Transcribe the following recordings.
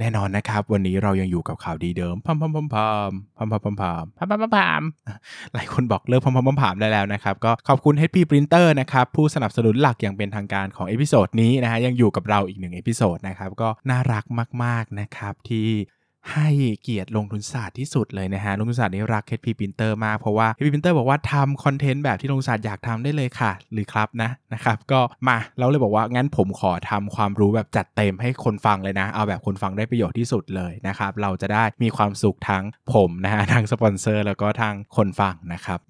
แน่นอนนะครับ วันนี้เรายังอยู่กับข่าวดีเดิมพัมพัมพัมพัมพัมพัมพัมพัมพัมพัมพัมพัมหลายคนบอกเลิกพัมพัมพัมพัมได้แล้วนะครับ ก็ขอบคุณ HP Printer นะครับ ผู้สนับสนุนหลักอย่างเป็นทางการของ episode นี้นะฮะยังอยู่กับเราอีกหนึ่ง episode นะครับ ก็น่ารักมาก ๆ นะครับ ที่ ให้เกียรติลงทุนศาสตร์ที่สุดเลยนะฮะลงทุนศาสตร์นี้รัก HP Printer มากเพราะว่า HP Printer บอกว่าทำคอนเทนต์แบบที่ลงทุนศาสตร์อยากทำได้เลยค่ะ หรือครับนะนะครับก็มาเราเลยบอกว่างั้นผมขอทำความรู้แบบจัดเต็มให้คนฟังเลยนะ เอาแบบคนฟังได้ประโยชน์ที่สุดเลยนะครับเราจะได้มีความสุขทั้งผมนะฮะทั้งสปอนเซอร์แล้วก็ทางคนฟังนะครับ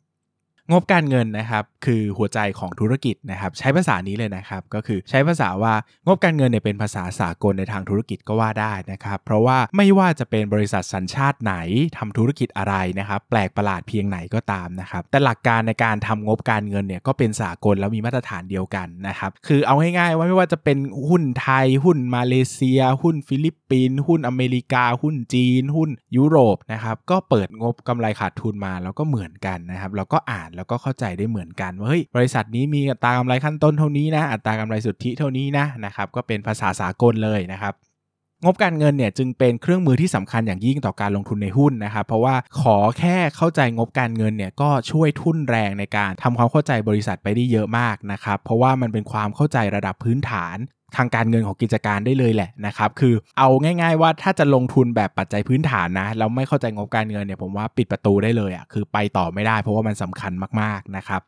งบการเงินนะครับคือหัวใจของธุรกิจนะครับใช้ภาษานี้เลยนะครับก็คือใช้ภาษาว่างบการเงินเนี่ยเป็นภาษาสากลในทางธุรกิจก็ว่าได้นะครับเพราะว่าไม่ว่าจะเป็นบริษัทสัญชาติไหนทำธุรกิจอะไรนะครับแปลกประหลาดเพียงไหนก็ตามนะครับแต่หลักการในการทำงบการเงินเนี่ยก็เป็นสากลแล้วมีมาตรฐานเดียวกันนะครับคือเอาง่ายๆว่าไม่ว่าจะเป็นหุ้นไทย หุ้นมาเลเซีย หุ้นฟิลิปปินส์หุ้นอเมริกา หุ้นจีน หุ้นยุโรปนะครับก็เปิดงบกำไรขาดทุนมาแล้วก็เหมือนกันนะครับเราก็อ่านแล้วก็เข้าใจได้เหมือนกันว่าเฮ้ยบริษัทนี้มีอัตรากำไรขั้นต้นเท่านี้นะอัตรากำไรสุทธิเท่านี้นะนะครับก็เป็นภาษาสากลเลยนะครับงบการเงินเนี่ยจึงเป็นเครื่องมือที่สำคัญอย่างยิ่งต่อการลงทุนในหุ้นนะครับเพราะว่าขอแค่เข้าใจงบการเงินเนี่ยก็ช่วยทุ่นแรงในการทำความเข้าใจบริษัทไปได้เยอะมากนะครับเพราะว่ามันเป็นความเข้าใจระดับพื้นฐาน ทางการเงินของกิจการได้เลยแหละนะครับ คือเอาง่าย ๆ ว่าถ้าจะลงทุนแบบปัจจัยพื้นฐานนะแล้วไม่เข้าใจงบการเงินเนี่ยผมว่าปิดประตูได้เลยอะคือไปต่อไม่ได้เพราะว่ามันสำคัญมากๆนะครับ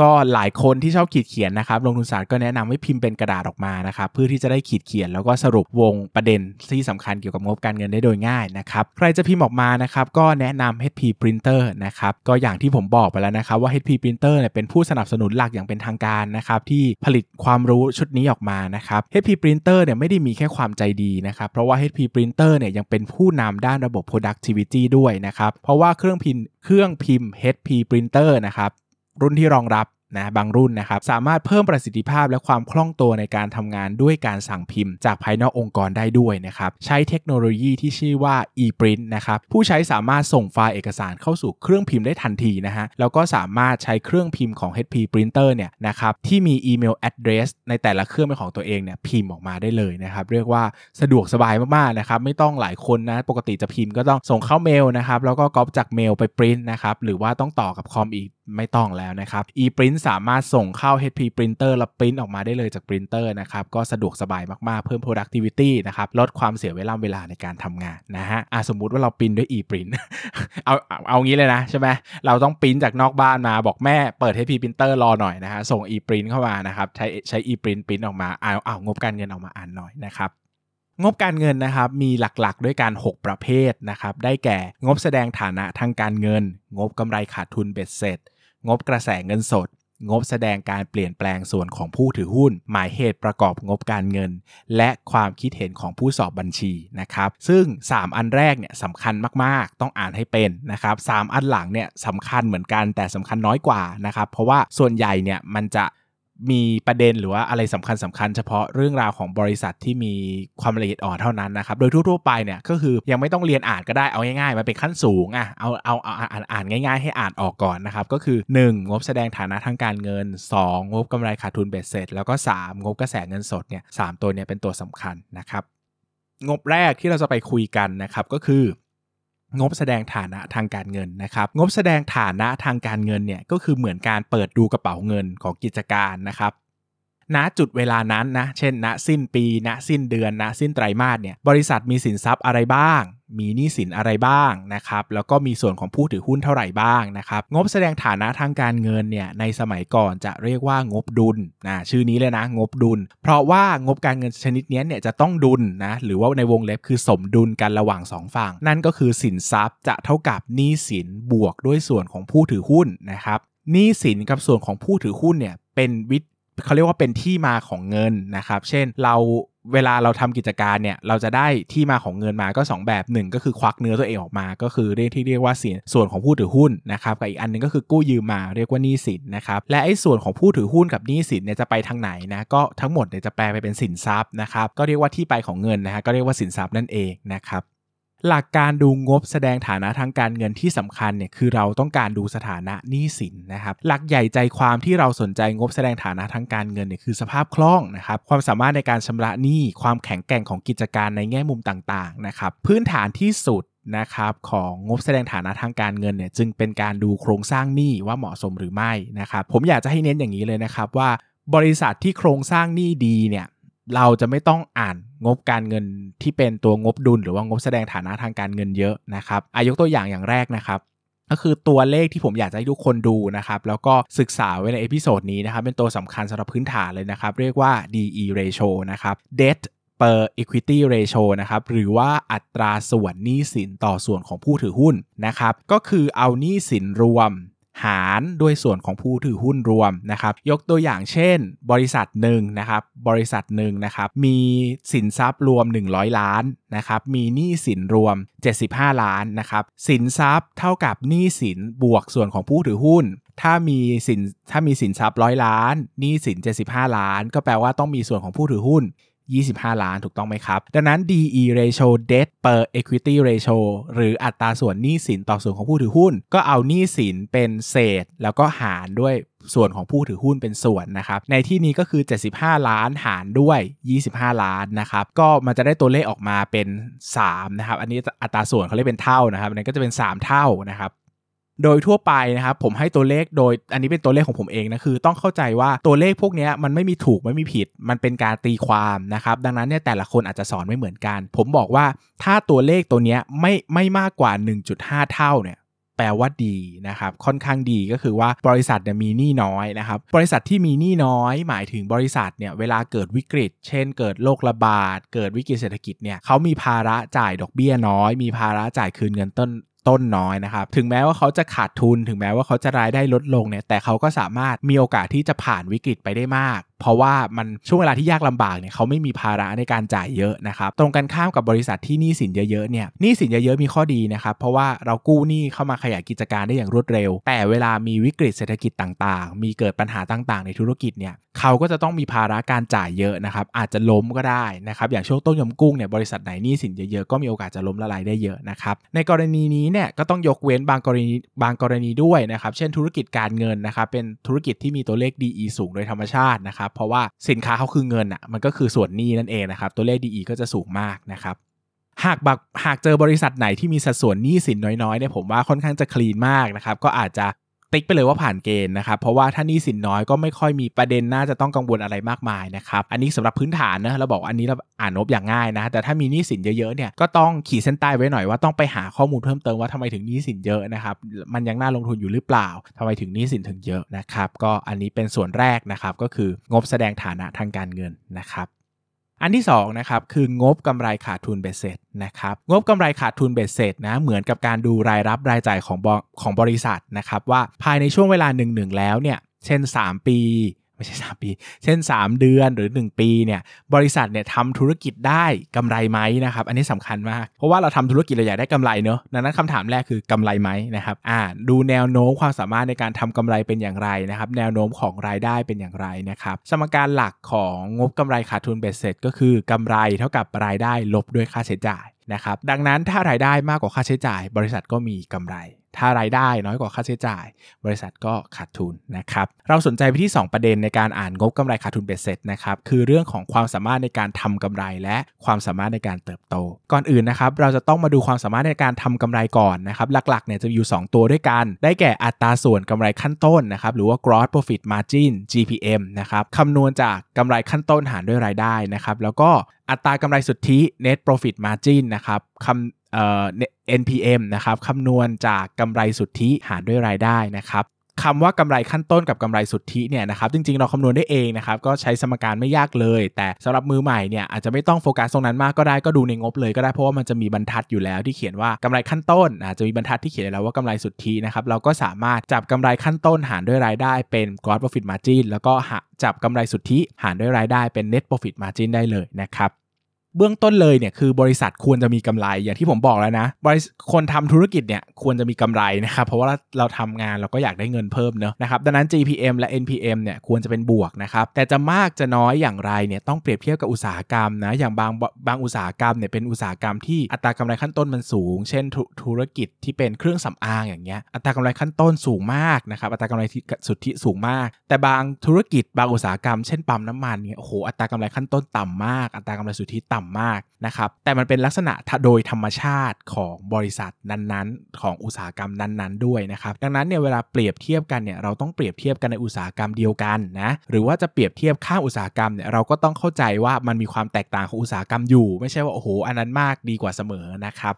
ก็หลายคนที่ชอบขีดเขียนนะครับลงทุนศาสตร์ก็แนะนำให้พิมพ์เป็นกระดาษออกมานะครับเพื่อที่จะได้ขีดเขียนแล้วก็สรุปวงประเด็นที่สำคัญเกี่ยวกับงบการเงินได้โดยง่ายนะครับใครจะพิมพ์ออกมานะครับก็แนะนำ HP Printer นะครับก็อย่างที่ผมบอกไปแล้วนะครับว่า HP Printer เนี่ยเป็นผู้สนับสนุนหลักอย่างเป็นทางการนะครับที่ผลิตความรู้ชุดนี้ออกมานะครับ HP Printer เนี่ยไม่ได้มีแค่ความใจดีนะครับเพราะว่า HP Printer เนี่ยยังเป็นผู้นำด้านระบบ productivity ด้วยนะครับเพราะว่าเครื่องพิมพ์เครื่องพิมพ์ HP Printer นะครับ รุ่นที่รองรับนะบางรุ่นนะครับสามารถเพิ่มประสิทธิภาพและความคล่องตัวในการทำงานด้วยการสั่งพิมพ์ จากภายนอกองค์กรได้ด้วยนะครับใช้เทคโนโลยีที่ชื่อว่า ePrint นะครับผู้ใช้สามารถส่งไฟล์เอกสารเข้าสู่เครื่องพิมพ์ได้ทันทีนะฮะแล้วก็สามารถใช้เครื่องพิมพ์ของ HP Printer เนี่ยนะครับที่มีอีเมล address ในแต่ละเครื่องเป็นของตัวเองเนี่ยพิมพ์ออกมาได้เลยนะครับเรียกว่าสะดวกสบายมากๆนะครับไม่ต้องหลายคนนะปกติจะพิมพ์ก็ต้องส่งเข้าเมลนะครับแล้วก็ก๊อปจากเมลไปปริ้นนะครับหรือว่าต้องต่อกับคอมอีก ไม่ต้องแล้วนะครับ ePrint สามารถส่งเข้า HP Printer แล้วปริ้นออกมาได้เลยจากปรินเตอร์นะครับ ก็สะดวกสบายมากๆ เพิ่ม productivity นะครับ ลดความเสียเวลาเวลาในการทำงานนะฮะอะสมมุติว่าเราปริ้นด้วย ePrint เอาเอาเอางี้เลยนะใช่ไหมเราต้องปริ้นจากนอกบ้านมาบอกแม่เปิด HP Printer รอหน่อยนะฮะส่ง ePrint เข้ามานะครับ ใช้ใช้ ePrint ปริ้นออกมาเอาเอางบการเงินออกมาอ่านหน่อยนะครับงบการเงินนะครับมีหลักๆ ด้วยการ 6 ประเภทนะครับได้แก่งบแสดงฐานะทางการเงิน งบกำไรขาดทุนเบ็ดเสร็จ งบกระแสเงินสด งบแสดงการเปลี่ยนแปลงส่วนของผู้ถือหุ้น หมายเหตุประกอบงบการเงิน และความคิดเห็นของผู้สอบบัญชีนะครับซึ่ง 3 อันแรกเนี่ยสำคัญมากๆ ต้องอ่านให้เป็นนะครับสามอันหลังเนี่ยสำคัญเหมือนกันแต่สำคัญน้อยกว่านะครับเพราะว่าส่วนใหญ่เนี่ยมันจะ มีประเด็นหรือว่าอะไรสำคัญสำคัญเฉพาะเรื่องราวของบริษัทที่มีความละเอียดอ่อนเท่านั้นนะครับ โดยทั่วๆไปเนี่ยก็คือยังไม่ต้องเรียนอ่านก็ได้เอาง่ายๆมันเป็นขั้นสูงอะเอาเอาเอาอ่านอ่านง่าย ๆ ให้อ่านออกก่อนนะครับ ก็คือ 1 งบแสดงฐานะทางการเงิน 2 งบกำไรขาดทุนเบ็ดเสร็จ แล้วก็ 3 งบกระแสเงินสดเนี่ยสตัวเนี่ยเป็นตัวสำคัญนะครับงบแรกที่เราจะไปคุยกันนะครับก็คือ งบแสดงฐานะทางการเงินนะครับ งบแสดงฐานะทางการเงินเนี่ยก็คือเหมือนการเปิดดูกระเป๋าเงินของกิจการนะครับณจุดเวลานั้นนะ เช่น ณ สิ้นปี ณ สิ้นเดือน ณ สิ้นไตรมาสเนี่ย บริษัทมีสินทรัพย์อะไรบ้าง มีหนี้สินอะไรบ้างนะครับ แล้วก็มีส่วนของผู้ถือหุ้นเท่าไหร่บ้างนะครับ งบแสดงฐานะทางการเงินเนี่ยในสมัยก่อนจะเรียกว่างบดุลนะชื่อนี้เลยนะงบดุล เพราะว่างบการเงินชนิดนี้เนี่ยจะต้องดุลนะหรือว่าในวงเล็บคือสมดุลกันระหว่างสองฝั่ง นั่นก็คือสินทรัพย์จะเท่ากับหนี้สินบวกด้วยส่วนของผู้ถือหุ้นนะครับหนี้สินกับส่วนของผู้ถือหุ้นเนี่ยเป็นวิ เขาเรียกว่าเป็นที่มาของเงินนะครับ เช่นเราเวลาเราทำกิจการเนี่ยเราจะได้ที่มาของเงินมาก็ 2 แบบหนึ่งก็คือควักเนื้อตัวเองออกมา ก็คือเรียกที่เรียกว่าสินส่วนของผู้ถือหุ้นนะครับกับอีกอันนึงก็คือกู้ยืมมาเรียกว่าหนี้สินนะครับและไอ้ส่วนของผู้ถือหุ้นกับหนี้สินเนี่ยจะไปทางไหนนะก็ทั้งหมดเนี่ยจะแปลไปเป็นสินทรัพย์นะครับก็เรียกว่าที่ไปของเงินนะฮะก็เรียกว่าสินทรัพย์นั่นเองนะครับ หลักการดูงบแสดงฐานะทางการเงินที่สำคัญเนี่ยคือเราต้องการดูสถานะหนี้สินนะครับ หลักใหญ่ใจความที่เราสนใจงบแสดงฐานะทางการเงินเนี่ยคือสภาพคล่องนะครับ ความสามารถในการชำระหนี้ความแข็งแกร่งของกิจการในแง่มุมต่างๆนะครับพื้นฐานที่สุดนะครับของงบแสดงฐานะทางการเงินเนี่ยจึงเป็นการดูโครงสร้างหนี้ว่าเหมาะสมหรือไม่นะครับผมอยากจะให้เน้นอย่างนี้เลยนะครับว่า บริษัทที่โครงสร้างหนี้ดีเนี่ยเราจะไม่ต้องอ่าน งบการเงินที่เป็นตัวงบดุล หรือว่างบแสดงฐานะทางการเงินเยอะนะครับอายกตัวอย่างอย่างแรกนะครับก็คือตัวเลขที่ผมอยากจะให้ทุกคนดูนะครับแล้วก็ศึกษาไว้ใน episode นี้นะครับเป็นตัวสำคัญสำหรับพื้นฐานเลยนะครับเรียกว่า DE ratio นะครับ debt per equity ratio นะครับหรือว่าอัตราส่วนหนี้สินต่อส่วนของผู้ถือหุ้นนะครับก็คือเอาหนี้สินรวม หารด้วยส่วนของผู้ถือหุ้นรวมนะครับ ยกตัวอย่างเช่น บริษัทหนึ่งนะครับ บริษัทหนึ่งนะครับ มีสินทรัพย์รวม 100 ล้านนะครับ มีหนี้สินรวม 75 ล้านนะครับ สินทรัพย์เท่ากับหนี้สินบวกส่วนของผู้ถือหุ้นถ้ามีสินถ้ามีสินทรัพย์ร้อยล้านหนี้สิน 75 ล้าน ก็แปลว่าต้องมีส่วนของผู้ถือหุ้น 25 ล้านถูกต้องไหมครับ ดังนั้น DE ratio debt per equity ratio หรืออัตราส่วนหนี้สินต่อส่วนของผู้ถือหุ้น ก็เอาหนี้สินเป็นเศษ แล้วก็หารด้วยส่วนของผู้ถือหุ้นเป็นส่วนนะครับ ในที่นี้ก็คือ 75 ล้านหารด้วย 25 ล้านนะครับ ก็มันจะได้ตัวเลขออกมาเป็น3นะครับ อันนี้อัตราส่วนเขาเรียกเป็นเท่านะครับอันนี้ก็จะเป็น 3 เท่านะครับ โดยทั่วไปนะครับผมให้ตัวเลขโดยอันนี้เป็นตัวเลขของผมเองนะคือ ต้องเข้าใจว่าตัวเลขพวกนี้มันไม่มีถูกไม่มีผิด มันเป็นการตีความนะครับดังนั้นเนี่ยแต่ละคนอาจจะสอนไม่เหมือนกัน ผมบอกว่าถ้าตัวเลขตัวนี้ไม่ไม่มากกว่า 1.5 เท่าเนี่ยแปลว่าดีนะครับค่อนข้างดีก็คือว่าบริษัทเนี่ยมีหนี้น้อยนะครับบริษัทที่มีหนี้น้อย หมายถึงบริษัทเนี่ยเวลาเกิดวิกฤต เช่น เกิดโรคระบาด เกิดวิกฤตเศรษฐกิจเนี่ยเขามีภาระจ่ายดอกเบี้ยน้อย มีภาระจ่ายคืนเงินต้นต้นน้อยนะครับ ถึงแม้ว่าเขาจะขาดทุน ถึงแม้ว่าเขาจะรายได้ลดลงเนี่ย แต่เขาก็สามารถมีโอกาสที่จะผ่านวิกฤตไปได้มาก เพราะว่ามันช่วงเวลาที่ยากลำบากเนี่ยเขาไม่มีภาระในการจ่ายเยอะนะครับ ตรงกันข้ามกับบริษัทที่หนี้สินเยอะๆเนี่ย หนี้สินเยอะๆมีข้อดีนะครับ เพราะว่าเรากู้หนี้เข้ามาขยายกิจการได้อย่างรวดเร็ว แต่เวลามีวิกฤตเศรษฐกิจต่างๆ มีเกิดปัญหาต่างๆ ในธุรกิจเนี่ยเขาก็จะต้องมีภาระการจ่ายเยอะนะครับ อาจจะล้มก็ได้นะครับ อย่างช่วงต้นยมกุ้งเนี่ยบริษัทไหนหนี้สินเยอะๆก็มีโอกาสจะล้มละลายได้เยอะนะครับ ในกรณีนี้เนี่ยก็ต้องยกเว้นบางกรณีบางกรณีด้วยนะครับ เช่นธุรกิจการเงินนะครับ เป็นธุรกิจที่มีตัวเลข DE สูงโดยธรรมชาตินะครับ เพราะว่าสินค้าเขาคือเงินอะมันก็คือส่วนหนี้นั่นเองนะครับ ตัวเลข DE ก็จะสูงมากนะครับหากบักหากเจอบริษัทไหนที่มีสัดส่วนหนี้สินน้อยๆเนี่ยผมว่าค่อนข้างจะคลีนมากนะครับ ก็อาจจะ ติ๊กไปเลยว่าผ่านเกณฑ์นะครับ เพราะว่าถ้านี้สินน้อยก็ไม่ค่อยมีประเด็นน่าจะต้องกังวลอะไรมากมายนะครับ อันนี้สำหรับพื้นฐานนะเราบอกอันนี้เราอ่านนบอย่างง่ายนะ แต่ถ้ามีหนี้สินเยอะๆเนี่ยก็ต้องขีดเส้นใต้ไว้หน่อยว่าต้องไปหาข้อมูลเพิ่มเติมว่าทำไมถึงหนี้สินเยอะนะครับ มันยังน่าลงทุนอยู่หรือเปล่าทำไมถึงหนี้สินถึงเยอะนะครับ ก็อันนี้เป็นส่วนแรกนะครับก็คืองบแสดงฐานะทางการเงินนะครับ อันที่2นะครับคืองบกำไรขาดทุนเบ็ดเสร็จนะครับงบกำไรขาดทุนเบ็ดเสร็จนะเหมือนกับการดูรายรับรายจ่ายของของบริษัทนะครับว่าภายในช่วงเวลาหนึ่งๆแล้วเนี่ยเช่น 3 ปี ไม่ใช่ 3 ปี เช่น 3 เดือนหรือ 1 ปีเนี่ยบริษัทเนี่ยทำธุรกิจได้กำไรไหมนะครับอันนี้สำคัญมาก เพราะว่าเราทำธุรกิจเราอยากได้กำไรเนอะดังนั้นคำถามแรกคือกำไรไหมนะครับอ่าดูแนวโน้มความสามารถในการทำกำไรเป็นอย่างไรนะครับแนวโน้มของรายได้เป็นอย่างไรนะครับสมการหลักของงบกำไรขาดทุนเบ็ดเสร็จ ก็คือกำไรเท่ากับรายได้ลบด้วยค่าใช้จ่ายนะครับดังนั้นถ้ารายได้มากกว่าค่าใช้จ่าย บริษัทก็มีกำไร ถ้ารายได้น้อยกว่าค่าใช้จ่าย บริษัทก็ขาดทุนนะครับ เราสนใจไปที่ 2 ประเด็นในการอ่านงบกำไรขาดทุนเบ็ดเสร็จนะครับ คือเรื่องของความสามารถในการทำกำไร และความสามารถในการเติบโต ก่อนอื่นนะครับ เราจะต้องมาดูความสามารถในการทำกำไรก่อนนะครับ หลักๆเนี่ยจะอยู่ 2 ตัวด้วยกัน ได้แก่อัตราส่วนกำไรขั้นต้นนะครับ หรือว่า gross profit margin GPM นะครับคำนวณจากกำไรขั้นต้นหารด้วยรายได้นะครับ แล้วก็อัตรากำไรสุทธิ net profit margin นะครับคำ เอ่อ NPM นะครับคำนวณจากกำไรสุทธิหารด้วยรายได้นะครับคำว่ากำไรขั้นต้นกับกำไรสุทธิเนี่ยนะครับจริงๆเราคำนวณได้เองนะครับก็ใช้สมการไม่ยากเลย แต่สำหรับมือใหม่เนี่ยอาจจะไม่ต้องโฟกัสตรงนั้นมากก็ได้ก็ดูในงบเลยก็ได้เพราะว่ามันจะมีบรรทัดอยู่แล้วที่เขียนว่ากำไรขั้นต้นอาจจะมีบรรทัดที่เขียนแล้วว่ากำไรสุทธินะครับเราก็สามารถจับกำไรขั้นต้นหารด้วยรายได้เป็น gross profit margin แล้วก็จับกำไรสุทธิหารด้วยรายได้เป็น net profit margin ได้เลยนะครับ เบื้องต้นเลยเนี่ยคือบริษัทควรจะมีกำไรอย่างที่ผมบอกแล้วนะบริคนทำธุรกิจเนี่ยควรจะมีกำไรนะครับเพราะว่าเราทำงานเราก็อยากได้เงินเพิ่มเนอะนะครับดังนั้น GPM และ NPM เนี่ยควรจะเป็นบวกนะครับแต่จะมากจะน้อยอย่างไรเนี่ยต้องเปรียบเทียบกับอุตสาหกรรมนะอย่างบางบางอุตสาหกรรมเนี่ยเป็นอุตสาหกรรมที่อัตรากำไรขั้นต้นมันสูง เช่นธุรกิจที่เป็นเครื่องสำอางอย่างเงี้ยอัตรากำไรขั้นต้นสูงมากนะครับอัตรากำไรสุทธิสูงมาก แต่บางธุรกิจบางอุตสาหกรรม เช่นปั๊มน้ำมันเนี่ยโอ้โหอัตรากำไรขั้นต้นต่ำมากอัตรากำไรสุทธิต่ำมากนะครับ แต่มันเป็นลักษณะโดยธรรมชาติของบริษัทนั้นๆ ของอุตสาหกรรมนั้นๆ ด้วยนะครับ ดังนั้นเนี่ยเวลาเปรียบเทียบกันเนี่ยเราต้องเปรียบเทียบกันในอุตสาหกรรมเดียวกันนะหรือว่าจะเปรียบเทียบข้างอุตสาหกรรมเนี่ยเราก็ต้องเข้าใจว่ามันมีความแตกต่างของอุตสาหกรรมอยู่ ไม่ใช่ว่าโอ้โหอันนั้นมากดีกว่าเสมอนะครับ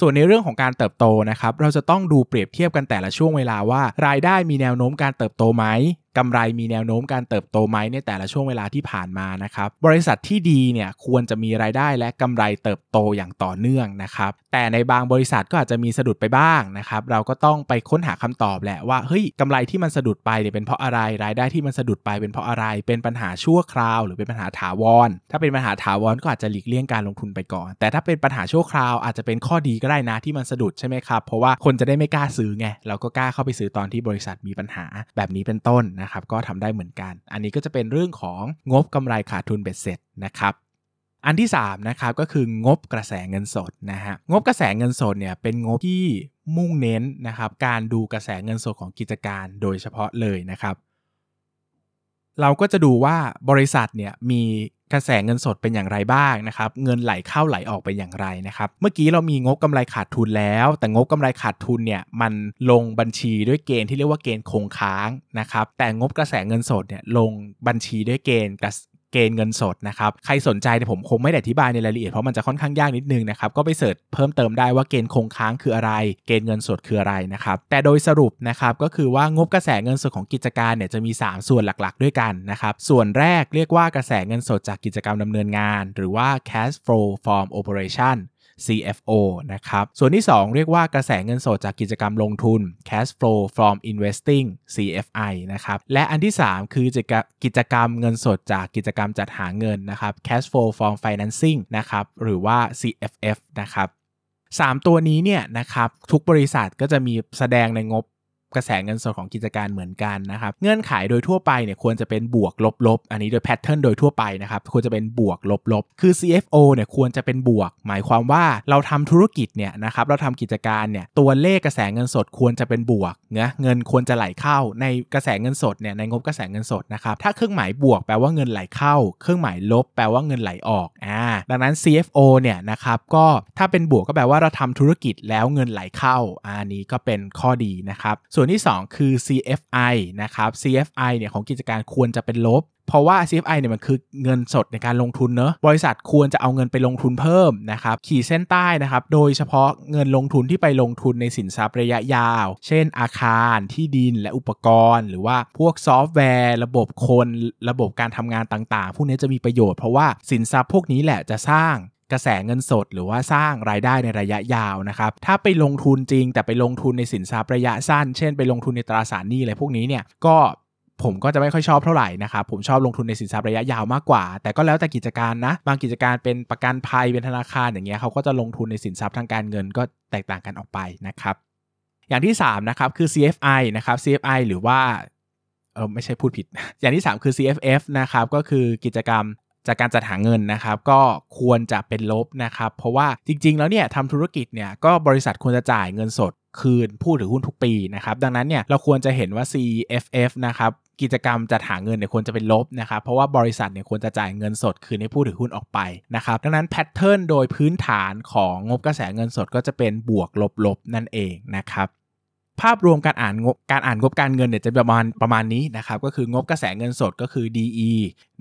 ส่วนในเรื่องของการเติบโตนะครับ เราจะต้องดูเปรียบเทียบกันแต่ละช่วงเวลาว่า รายได้มีแนวโน้มการเติบโตไหมกำไรมีแนวโน้มการเติบโตไหมในแต่ละช่วงเวลาที่ผ่านมานะครับบริษัทที่ดีเนี่ยควรจะมีรายได้และกำไรเติบโตอย่างต่อเนื่องนะครับแต่ในบางบริษัทก็อาจจะมีสะดุดไปบ้างนะครับเราก็ต้องไปค้นหาคำตอบแหละว่าเฮ้ยกำไรที่มันสะดุดไปเนี่ยเป็นเพราะอะไรรายได้ที่มันสะดุดไปเป็นเพราะอะไร เป็นปัญหาชั่วคราว หรือเป็นปัญหาถาวร ถ้าเป็นปัญหาถาวรก็อาจจะหลีกเลี่ยงการลงทุนไปก่อน แต่ถ้าเป็นปัญหาชั่วคราวอาจจะเป็นข้อดีก็ได้นะที่มันสะดุดใช่ไหมครับเพราะว่าคนจะได้ไม่กล้าซื้อไงเราก็กล้าเข้าไปซื้อตอนที่บริษัทมีปัญหาแบบนี้เป็นต้นนะครับก็ทำได้เหมือนกัน อันนี้ก็จะเป็นเรื่องของงบกำไรขาดทุนเบ็ดเสร็จนะครับอันที่3นะครับก็คืองบกระแสเงินสดนะฮะงบกระแสเงินสดเนี่ยเป็นงบที่มุ่งเน้นนะครับการดูกระแสเงินสดของกิจการโดยเฉพาะเลยนะครับ เราก็จะดูว่าบริษัทเนี่ยมี กระแสเงินสดเป็นอย่างไรบ้างนะครับเงินไหลเข้าไหลออกไปอย่างไรนะครับเมื่อกี้เรามีงบกำไรขาดทุนแล้ว แต่งบกำไรขาดทุนเนี่ยมันลงบัญชีด้วยเกณฑ์ที่เรียกว่าเกณฑ์คงค้างนะครับแต่งบกระแสเงินสดเนี่ยลงบัญชีด้วยเกณฑ์ เกณฑ์เงินสดนะครับ ใครสนใจเนี่ยผมคงไม่ได้อธิบายในรายละเอียด เพราะมันจะค่อนข้างยากนิดนึงนะครับ ก็ไปเสิร์ชเพิ่มเติมได้ว่าเกณฑ์คงค้างคืออะไร เกณฑ์เงินสดคืออะไรนะครับ แต่โดยสรุปนะครับก็คือว่างบกระแสเงินสดของกิจการเนี่ยจะมี 3 ส่วนหลักๆ ด้วยกันนะครับ ส่วนแรกเรียกว่ากระแสเงินสดจากกิจกรรมดำเนินงาน หรือว่า cash flow from operation CFO นะครับ ส่วนที่ 2 เรียกว่ากระแสเงินสดจากกิจกรรมลงทุน Cash Flow from Investing CFI นะครับ และอันที่ 3 คือกิจกรรมเงินสดจากกิจกรรมจัดหาเงินนะครับ Cash Flow from Financing นะครับ หรือว่า CFF นะครับ 3 ตัวนี้เนี่ยนะครับทุกบริษัทก็จะมีแสดงในงบ กระแสเงินสดของกิจการเหมือนกันนะครับ เงื่อนไขโดยทั่วไปเนี่ยควรจะเป็นบวกลบๆ อันนี้โดยแพทเทิร์นโดยทั่วไปนะครับ ควรจะเป็นบวกลบๆ คือ CFO เนี่ยควรจะเป็นบวก หมายความว่าเราทำธุรกิจเนี่ยนะครับ เราทำกิจการเนี่ย ตัวเลขกระแสเงินสดควรจะเป็นบวกเนะเงินควรจะไหลเข้า ในกระแสเงินสดเนี่ย ในงบกระแสเงินสดนะครับ ถ้าเครื่องหมายบวกแปลว่าเงินไหลเข้า เครื่องหมายลบแปลว่าเงินไหลออก อ่า ดังนั้น CFO เนี่ยนะครับก็ถ้าเป็นบวกก็แปลว่าเราทำธุรกิจแล้วเงินไหลเข้าอันนี้ก็เป็นข้อดีนะครับ ส่วนที่ 2 คือ CFI นะครับ CFI เนี่ยของกิจการควรจะเป็นลบ เพราะว่า CFI เนี่ยมันคือเงินสดในการลงทุนเนอะบริษัทควรจะเอาเงินไปลงทุนเพิ่มนะครับขีดเส้นใต้นะครับโดยเฉพาะเงินลงทุนที่ไปลงทุนในสินทรัพย์ระยะยาว เช่น อาคารที่ดินและอุปกรณ์ หรือว่าพวกซอฟต์แวร์ ระบบคนระบบการทำงานต่างๆ พวกนี้จะมีประโยชน์เพราะว่าสินทรัพย์พวกนี้แหละจะสร้างกระแสเงินสดหรือว่าสร้างรายได้ในระยะยาวนะครับ ถ้าไปลงทุนจริงแต่ไปลงทุนในสินทรัพย์ระยะสั้น เช่น ไปลงทุนในตราสารหนี้อะไรพวกนี้เนี่ยก็ ผมก็จะไม่ค่อยชอบเท่าไหร่นะครับผมชอบลงทุนในสินทรัพย์ระยะยาวมากกว่า แต่ก็แล้วแต่กิจการนะ บางกิจการเป็นประกันภัยเป็นธนาคารอย่างเงี้ยเขาก็จะลงทุนในสินทรัพย์ทางการเงินก็แตกต่างกันออกไปนะครับอย่างที่3นะครับคือ CFI นะครับ CFI หรือว่าเออไม่ใช่พูดผิด อย่างที่ 3 คือ CFF นะครับก็คือกิจกรรมจากการจัดหาเงินนะครับก็ควรจะเป็นลบนะครับเพราะว่าจริง ๆ แล้วเนี่ยทำธุรกิจเนี่ยก็บริษัทควรจะจ่ายเงินสดคืนผู้ถือหุ้นทุกปีนะครับดังนั้นเนี่ยเราควรจะเห็นว่า CFF นะครับ กิจกรรมจัดหาเงินเนี่ยควรจะเป็นลบนะครับเพราะว่าบริษัทเนี่ยควรจะจ่ายเงินสดคืนให้ผู้ถือหุ้นออกไปนะครับดังนั้นแพทเทิร์นโดยพื้นฐานของงบกระแสเงินสดก็จะเป็นบวกลบๆนั่นเองนะครับภาพรวมการอ่านงบการอ่านงบการเงินเนี่ยจะประมาณประมาณนี้นะครับก็คืองบกระแสเงินสดก็คือ DE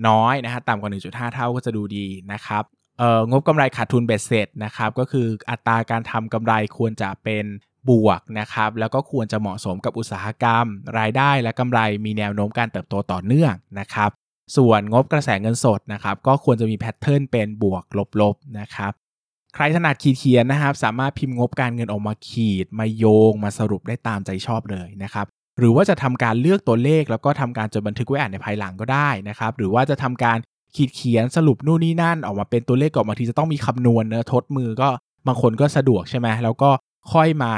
น้อยนะฮะต่ำกว่า 1.5 เท่าก็จะดูดีนะครับเอ่องบกำไรขาดทุนเบ็ดเสร็จนะครับก็คืออัตราการทำกำไรควรจะเป็น บวกนะครับแล้วก็ควรจะเหมาะสมกับอุตสาหกรรม รายได้และกำไรมีแนวโน้มการเติบโตต่อเนื่องนะครับส่วนงบกระแสเงินสดนะครับก็ควรจะมีแพทเทิร์นเป็นบวกลบๆนะครับใครถนัดขีดเขียนนะครับ สามารถพิมพ์งบการเงินออกมาขีด มาโยง มาสรุปได้ตามใจชอบเลยนะครับหรือว่าจะทำการเลือกตัวเลข แล้วก็ทำการจดบันทึกไว้อ่านในภายหลังก็ได้นะครับหรือว่าจะทำการขีดเขียนสรุปนู่นนี่นั่นออกมาเป็นตัวเลขก่อนบางทีจะต้องมีคำนวณเนื้อทดมือก็บางคนก็สะดวกใช่ไหมแล้วก็ ค่อยมา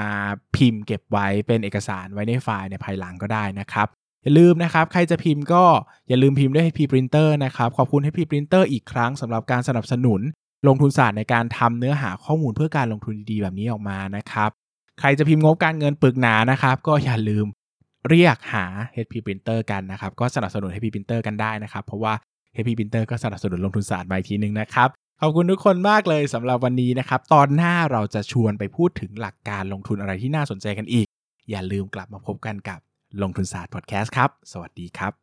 พิมพ์เก็บไว้เป็นเอกสารไว้ในไฟล์ในภายหลังก็ได้นะครับ อย่าลืมนะครับ ใครจะพิมพ์ก็อย่าลืมพิมพ์ด้วย HP Printer นะครับ ขอบคุณ HP Printer อีกครั้งสำหรับการสนับสนุน ลงทุนศาสตร์ในการทำเนื้อหาข้อมูลเพื่อการลงทุนดีๆแบบนี้ออกมานะครับใครจะพิมพ์งบการเงินปึกหนานะครับ ก็อย่าลืมเรียกหา HP Printer กันนะครับ ก็สนับสนุน HP Printer กันได้นะครับ เพราะว่า HP Printer ก็สนับสนุนลงทุนศาสตร์มาอีกทีนึงนะครับ ขอบคุณทุกคนมากเลยสำหรับวันนี้นะครับ ตอนหน้าเราจะชวนไปพูดถึงหลักการลงทุนอะไรที่น่าสนใจกันอีก อย่าลืมกลับมาพบกันกับลงทุนศาสตร์พอดแคสต์ครับ สวัสดีครับ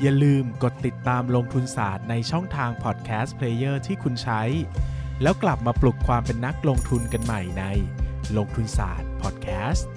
อย่าลืมกดติดตามลงทุนศาสตร์ในช่องทางพอดแคสต์ player ที่คุณใช้ แล้วกลับมาปลุกความเป็นนักลงทุนกันใหม่ในลงทุนศาสตร์พอดแคสต์